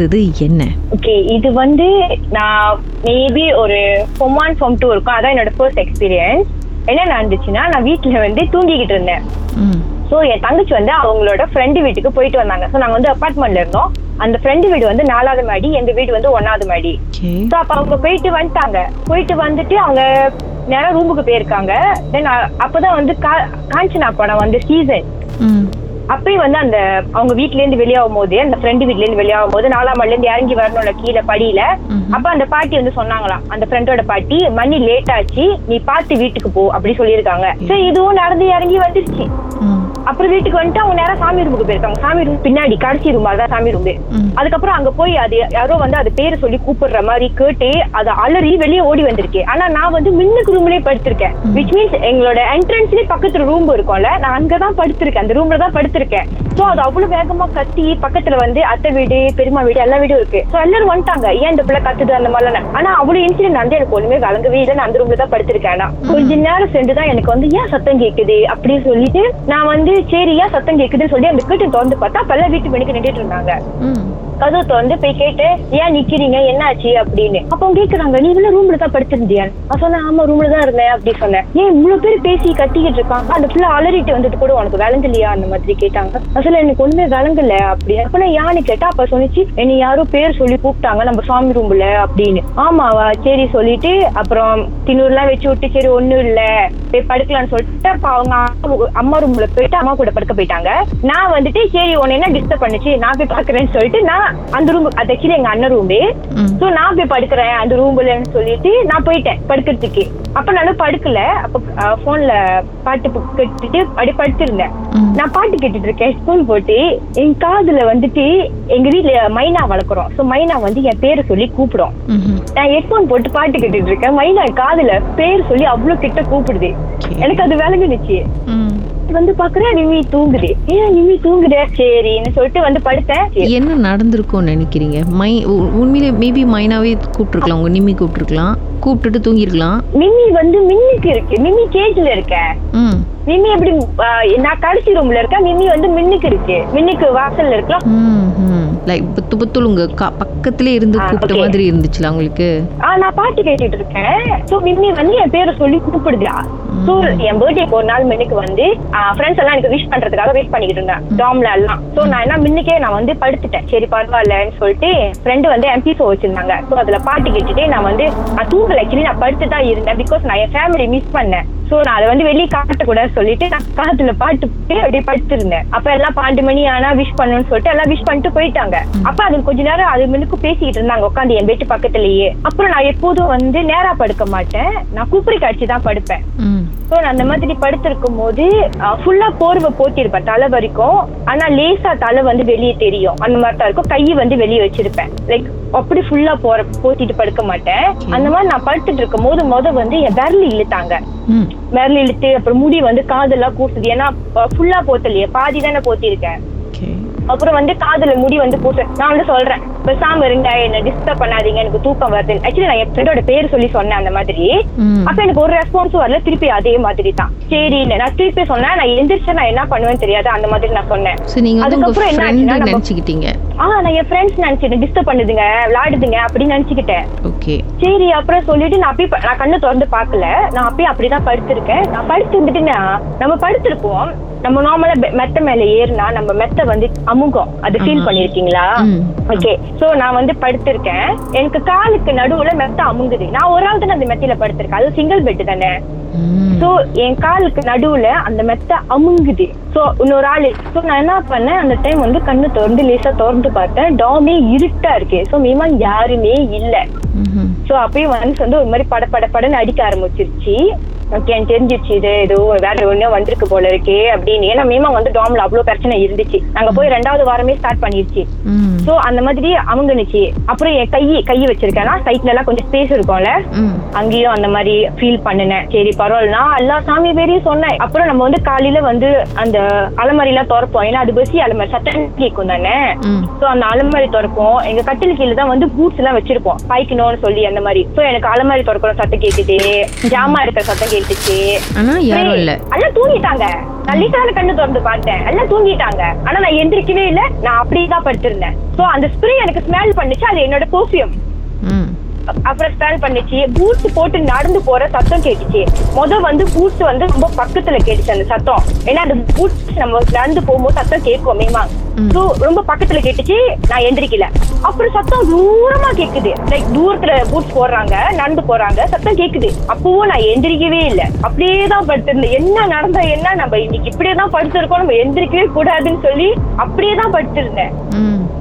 நடந்தது என்ன? ஓகே இது வந்து நான் மேபி ஒரு ஃபோம் ஒன் ஃபோம் டூ இருக்கும். அதான் என்னோட ஃபர்ஸ்ட் எக்ஸ்பீரியன்ஸ் என்ன நடந்துச்சுன்னா நான் வீட்டில் வந்து தூங்கிக்கிட்டு இருந்தேன். ஸோ என் தங்கச்சி வந்து அவங்களோட ஃப்ரெண்டு வீட்டுக்கு போயிட்டு வந்தாங்க. ஸோ நாங்கள் வந்து அப்பார்ட்மெண்ட்ல இருந்தோம். அந்த ஃப்ரெண்டு வீடு வந்து நாலாவது மாடி எங்க வீடு வந்து ஒன்னாவது மாடி. ஸோ அப்போ அவங்க போயிட்டு வந்துட்டாங்க. போயிட்டு வந்துட்டு அவங்க நேரம் ரூமுக்கு போயிருக்காங்க. தென் அப்பதான் வந்து காஞ்சனா படம் வந்து சீசன் அப்பயும் வந்து அந்த அவங்க வீட்ல இருந்து வெளியாகும் போது அந்த ஃப்ரெண்டு வீட்ல இருந்து வெளியாகும் போது நாலாம் மாடில இருந்து இறங்கி வரணும்ல கீழே படியில. அப்ப அந்த பாட்டி வந்து சொன்னாங்களாம் அந்த ஃப்ரெண்டோட பாட்டி மணி லேட் ஆச்சு நீ பார்த்து வீட்டுக்கு போ அப்படி சொல்லியிருக்காங்க. சரி இதுவும் நடந்து இறங்கி வந்துருச்சு. அப்புறம் வீட்டுக்கு வந்துட்டு அவங்க நேரம் சாமி ரூமுக்கு போயிருக்காங்க. சாமி ரூம் பின்னாடி கடைசி ரூம் அதான் சாமி ரூம். அதுக்கப்புறம் அங்க போய் அது யாரோ வந்து அது பேரை சொல்லி கூப்பிடுற மாதிரி கேட்டு அதை அலறி வெளியே ஓடி வந்திருக்கேன். ஆனா நான் வந்து மின்னுக்கு ரூம்லயே படுத்திருக்கேன். விச் மீன்ஸ் எங்களோட என்ட்ரன்ஸ்லயே பக்கத்துல ரூம் இருக்கும்ல நான் அங்கதான் படுத்திருக்கேன். அந்த ரூம்ல தான் படுத்திருக்கேன். சோ அது அவ்வளவு வேகமா கத்தி பக்கத்துல வந்து அத்தை வீடு பெரியம்மா வீடு எல்லா வீடும் இருக்கு. சோ எல்லாரும் வந்துட்டாங்க. ஏன் இந்த பிள்ளை கத்துது அந்த மாதிரிலாம்? ஆனா அவ்வளவு இன்சிடென்ட் வந்து எனக்கு ஒண்ணுமே வழங்கவே இல்லை. நான் அந்த ரூம்ல தான் படுத்திருக்கேன். கொஞ்ச நேரம் சென்று தான் எனக்கு வந்து ஏன் சத்தம் கேக்குது? அப்படின்னு சொல்லிட்டு நான் வந்து சரி ஏன் சத்தம் கேக்குதுன்னு சொல்லி அந்த கிட்ட திறந்து பார்த்தா அப்ப வீட்டு மணிக்கு நின்றுட்டு இருந்தாங்க. கதவு திறந்து போய் கேட்டு ஏன் நிக்கிறீங்க? என்னாச்சு? அப்படின்னு. அப்ப அவங்க கேக்குறாங்க நீ இவ்வளவு ரூம்ல தான் படுத்திருந்தியா? நான் சொன்னேன் ஆமா ரூம்ல தான் இருந்தேன் அப்படி சொன்னேன். ஏன் இவ்வளவு பேர் பேசி கத்திக்கிட்டு இருக்காங்க? அந்த பிள்ளை அலறிட்டு வந்துட்டு கூட உனக்கு விளங்கலையா? அந்த மாதிரி கேட்டாங்க. அசல எனக்கு ஒண்ணுமே விளங்கல அப்படி அப்ப நான் யான்னு கேட்டா அப்ப சொன்னிச்சு என்னை யாரும் பேர் சொல்லி கூப்பிட்டாங்க நம்ம சாமி ரூம்ல அப்படின்னு. ஆமாவா சரி சொல்லிட்டு அப்புறம் தின்னூர்லாம் வச்சு விட்டு சரி ஒண்ணும் இல்ல போய் படுக்கலாம்னு சொல்லிட்டு அப்ப அவங்க அம்மா- அம்மா ரூம்ல போயிட்டு அம்மா கூட படுக்க போயிட்டாங்க. நான் வந்துட்டு சரி உன்னை என்ன டிஸ்டர்ப் பண்ணுச்சு? நான் போய் பாக்குறேன்னு சொல்லிட்டு நான் அந்த ரூம் அது ஆக்சுவலி எங்க அண்ணன் ரூமே. சோ நான் போய் படுக்கிறேன் அந்த ரூம்லன்னு சொல்லிட்டு நான் போயிட்டேன் படுக்கிறதுக்கு. அப்ப நானும் படுக்கல. அப்ப போன்ல பாட்டு கேட்டுட்டு அப்படி படுத்திருந்தேன். நான் பாட்டு கேட்டுட்டு இருக்கேன் ஸ்கூல் போட்டு என் காதுல வந்துட்டு எங்க வீட்ல மைனா வளர்க்குறோம். சோ மைனா வந்து என் பேரை சொல்லி கூப்பிடும். நான் ஹெட்போன் போட்டு பாட்டு கேட்டுட்டு இருக்கேன். மைனா காதுல பேர் சொல்லி அவ்வளவு கிட்ட கூப்பிடுது. எனக்கு அது விளங்குனுச்சு. ம். வந்து பாக்குறேன் நிம்மி தூங்குது. ஏன் நிம்மி தூங்குற சரின்னு சொல்லிட்டு வந்து படுத்தேன். என்ன நடந்திருக்கும்னு நினைக்கிறீங்க? மை உண்மையிலே மேபி மைனாவே கூப்பிட்டுருக்கலாம் உங்க நிம்மி கூப்பிட்டுருக்கலாம். கூப்பிட்டுட்டு தூங்கியிருக்கலாம். மிம்மி வந்து மின்னுக்கு இருக்கு. மிம்மி கேஜ்ல இருக்க ம். மிம்மி எப்படி நான் கடைசி ரூம்ல இருக்கேன். மிம்மி வந்து மின்னுக்கு இருக்கு. மின்னுக்கு வாசல்ல இருக்கலாம். லைக் புத்து புத்துல் உங்க கா- பக்கத்திலே இருந்து கூப்பிட்ட. மாதிரி இருந்துச்சுல உங்களுக்கு நான் பாட்டு கேட்டுட்டு இருக்கேன் சோ மிம்மி வந்து என் பேரை சொல்லி கூப்பிடுதா சோ என் பர்த்டேக்கு ஒரு நாள் மின்னுக்கு வந்து ஃப்ரெண்ட்ஸ் எல்லாம் எனக்கு விஷ் பண்றதுக்காக வெயிட் பண்ணிக்கிட்டு இருந்தேன். டாம்ல எல்லாம். சோ நான் என்ன மின்னுக்கே நான் வந்து படுத்துட்டேன். சரி பரவாயில்லன்னு சொல்லிட்டு ஃப்ரெண்டு வந்து எம்பி ஷோ வச்சிருந்தாங்க. சோ அதுல பாட்டு கேட்டுட்டு நான் வந்து நான் தூங்கல. ஆக்சுவலி நான் படுத்து தான் இருந்தேன் பிகாஸ் நான் என் ஃபேமிலி மிஸ் பண்ணேன். சோ நான் அதை வந்து வெளியே காட்டக்கூடாது சொல்லிட்டு நான் காத்துல பாட்டு அப்படியே படுத்திருந்தேன் அப்ப எல்லாம் பன்னெண்டு மணி ஆனா விஷ் பண்ணணும்னு சொல்லிட்டு எல்லாம் விஷ் பண்ணிட்டு போயிட்டாங்க. அப்ப அது கொஞ்ச நேரம் அது முன்னுக்கு பேசிக்கிட்டு இருந்தாங்க உட்காந்து என் வீட்டு பக்கத்துலயே. அப்புறம் நான் எப்போதும் வந்து நேரா படுக்க மாட்டேன். நான் குப்பரி காய்ச்சி தான் படுப்பேன். ஸோ நான் அந்த மாதிரி படுத்திருக்கும் போது ஃபுல்லா போர்வை போட்டிருப்பேன் தலை வரைக்கும். ஆனா லேசா தலை வந்து வெளியே தெரியும். அந்த மாதிரி தான் இருக்கும். கை வந்து வெளியே வச்சிருப்பேன். லைக் அப்படி ஃபுல்லா போற போத்திட்டு படுக்க மாட்டேன். அந்த மாதிரி நான் படுத்துட்டு இருக்கும் போது முத வந்து என் விரல் இழுத்தாங்க. விரல் இழுத்து அப்புறம் முடி வந்து காதெல்லாம் கூசுது. ஏன்னா ஃபுல்லா போத்தலையே. பாதி தானே போத்திருக்கேன். அப்புறம் வந்து காதுல முடி வந்து பூச நான் வந்து சொல்றேன். பேசாம இருங்க என்ன டிஸ்டர்ப் பண்ணாதீங்க எனக்கு தூக்கம் வருது. ஆக்சுவலி நான் என் ஃப்ரெண்டோட பேர் சொல்லி சொன்னேன் அந்த மாதிரி. அப்ப எனக்கு ஒரு ரெஸ்பான்ஸும் வரல திருப்பி அதே மாதிரி தான். சரி நான் திருப்பி சொன்னேன் நான் எந்திரிச்சா நான் என்ன பண்ணுவேன்னு தெரியாது அந்த மாதிரி நான் சொன்னேன். அதுக்கப்புறம் என்ன ஆச்சுன்னா நினைச்சுக்கிட்டீங்க? ஆ நான் என் ஃப்ரெண்ட்ஸ் நினைச்சிட்டேன் டிஸ்டர்ப் பண்ணுதுங்க விளையாடுதுங்க அப்படின்னு நினைச்சுக்கிட்டேன். ஓகே. சரி அப்புறம் சொல்லிட்டு நான் அப்படியே நான் கண்ணு திறந்து பார்க்கல. நான் அப்படியே அப்படிதான் படுத்திருக்கேன். நான் படுத்து இருந்துட்டுன்னா நம்ம படுத்திருப்போம். நம்ம நார்மலா மெத்த மேல ஏறினா நம்ம மெத்த வந்து அமுகம். அது ஃபீல். பண்ணிருக்கீங்களா. ஓகே சோ நான் வந்து படுத்திருக்கேன். எனக்கு காலுக்கு நடுவுல மெத்த அமுங்குது. நான் ஒரு ஆள் தானே அந்த மெத்தையில படுத்திருக்கேன். அது சிங்கிள் பெட் தானே. சோ என் காலுக்கு நடுவுல அந்த மெத்த அமுங்குது. சோ இன்னொரு ஆளு. சோ நான் என்ன பண்ணேன்? அந்த டைம் வந்து கண்ணு திறந்து லேசா திறந்து பார்த்தேன். டாமே இருட்டா இருக்கு. சோ மீமா யாருமே இல்ல. சோ அப்பயும் வந்து ஒரு மாதிரி பட பட படன்னு அடிக்க ஆரம்பிச்சிருச்சு. ஓகே எனக்கு தெரிஞ்சிருச்சு இது ஏதோ வேற ஒண்ணு வந்திருக்கு போல இருக்கே அப்படின்னு. ஏன்னா மீமா வந்து டாம்ல அவ்வளவு பிரச்சனை இருந்துச்சு. நாங்க போய் ரெண்டாவது வாரமே ஸ்டார்ட் பண்ணிருச்சு. சோ அந்த மாதிரி அமுங்குனுச்சு. அப்புறம் என் கை கை வச்சிருக்கேன்னா சைட்ல எல்லாம் கொஞ்சம் ஸ்பேஸ் இருக்கும்ல. அங்கேயும் அந்த மாதிரி ஃபீல் பண்ணினேன். சரி பரவாயில்ல. நான் எல்லா சாமி பேரையும் சொன்னேன். அப்புறம் நம்ம வந்து காலையில வந்து அந்த அலமாரி எல்லாம் திறப்போம். ஏன்னா அது பசி அலமாரி சத்தம் கேட்கும் தானே? சோ அந்த அலமாரி திறப்போம். எங்க கட்டில் கீழே தான் வந்து பூட்ஸ் எல்லாம் வச்சிருப்போம். பாய்க்கணும்னு சொல்லி அந்த மாதிரி. சோ எனக்கு அலமாரி திறக்கிற சத்தம் கேக்குது ஜாமா இருக்கிற சத்தம் கேக்குது கேட்டுச்சு ஆனா யாரும் இல்ல. எல்லாம் தூங்கிட்டாங்க. லிட்டான கண்ணு திறந்து பார்த்தேன் எல்லாம் தூங்கிட்டாங்க. ஆனா நான் எந்திரிக்கவே இல்ல. நான் அப்படியே தான் படுத்திருந்தேன். சோ அந்த ஸ்ப்ரே எனக்கு ஸ்மெல் பண்ணுச்சு. அது என்னோட பெர்ஃபியூம் அப்புறம் ஸ்மெல் பண்ணுச்சு. பூட்ஸ் போட்டு நடந்து போற சத்தம் கேட்டுச்சு. முத வந்து பூட்ஸ் வந்து ரொம்ப பக்கத்துல கேட்டுச்சு அந்த சத்தம். ஏன்னா அந்த பூட்ஸ் நம்ம நடந்து போகும்போது சத்தம் கேட்கும் மேமா ரொம்ப பக்கத்துல கேட்டுச்சு நான் எந்திரிக்கல. அப்புறம் சத்தம் தூரமா கேக்குது. லைக் தூரத்துல பூட்ஸ் போடுறாங்க நடந்து போறாங்க சத்தம் கேக்குது. அப்பவும் நான் எந்திரிக்கவே இல்ல. அப்படியே தான் படுத்திருந்தேன். என்ன நடந்தா என்ன? நம்ம இன்னைக்கு இப்படியே தான் படுத்திருக்கோம். நம்ம எந்திரிக்கவே கூடாதுன்னு சொல்லி அப்படியே தான் படுத்திருந்தேன்.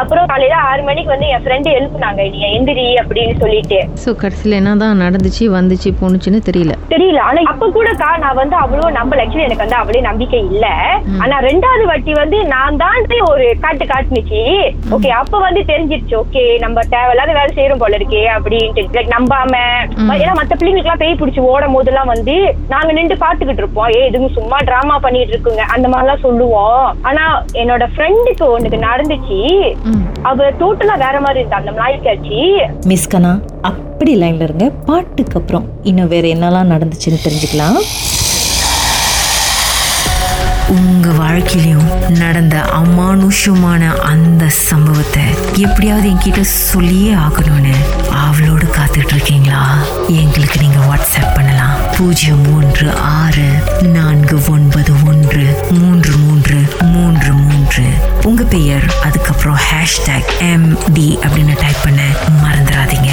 அப்புறம் காலையில ஆறு மணிக்கு வந்து என் ஃப்ரெண்டு எழுப்புனாங்க. நீ எந்திரி அப்படின்னு சொல்லிட்டு. ஸோ கடைசியில் என்னதான் நடந்துச்சு வந்துச்சு போணுச்சுன்னு தெரியல. தெரியல. ஆனா அப்ப கூட கா நான் வந்து அவ்வளவு நம்பல. ஆக்சுவலி எனக்கு வந்து அவ்வளவு நம்பிக்கை இல்ல. ஆனா ரெண்டாவது வாட்டி வந்து நான் தான் ஒரு காட்டு காட்டுனுச்சு. ஓகே அப்ப வந்து தெரிஞ்சிருச்சு. ஓகே நம்ம தேவையில்லாத வேலை செய்யறோம் போல இருக்கே அப்படின்ட்டு. லைக் நம்பாம. ஏன்னா மத்த பிள்ளைங்களுக்கு எல்லாம் பேய் பிடிச்சி ஓடும் போதெல்லாம் வந்து நாங்க நின்று பாத்துக்கிட்டு இருப்போம். ஏ இதுங்க சும்மா டிராமா பண்ணிட்டு இருக்குங்க. அந்த மாதிரி எல்லாம் சொல்லுவோம். ஆனா என்னோட ஃப்ரெண்டுக்கு ஒண்ணுக்கு நடந்துச்சு. அவ டோட்டலா வேற மாதிரி இருந்தா. அந்த நாய்க்காச்சு. மிஸ் கனா அப்படி லைன்ல இருங்க. பாட்டுக்கு அப்புறம். இன்னும் வேற என்னெல்லாம் நடந்துச்சுன்னு தெரிஞ்சுக்கலாம். உங்க வாழ்க்கையிலும் நடந்த அமானுஷமான அந்த சம்பவத்தை எப்படியாவது என்கிட்ட சொல்லியே ஆகணும்னு அவளோடு காத்துட்டு இருக்கீங்களா எங்களுக்கு நீங்க வாட்ஸ்அப் பண்ணலாம். பூஜ்ஜியம் மூன்று ஆறு நான்கு ஒன்பது ஒன்று மூன்று மூன்று மூன்று மூன்று. உங்க பெயர் அதுக்கப்புறம் ஹேஷ்டேக் எம் டி அப்படின்னு டைப் பண்ண மறந்துடாதீங்க.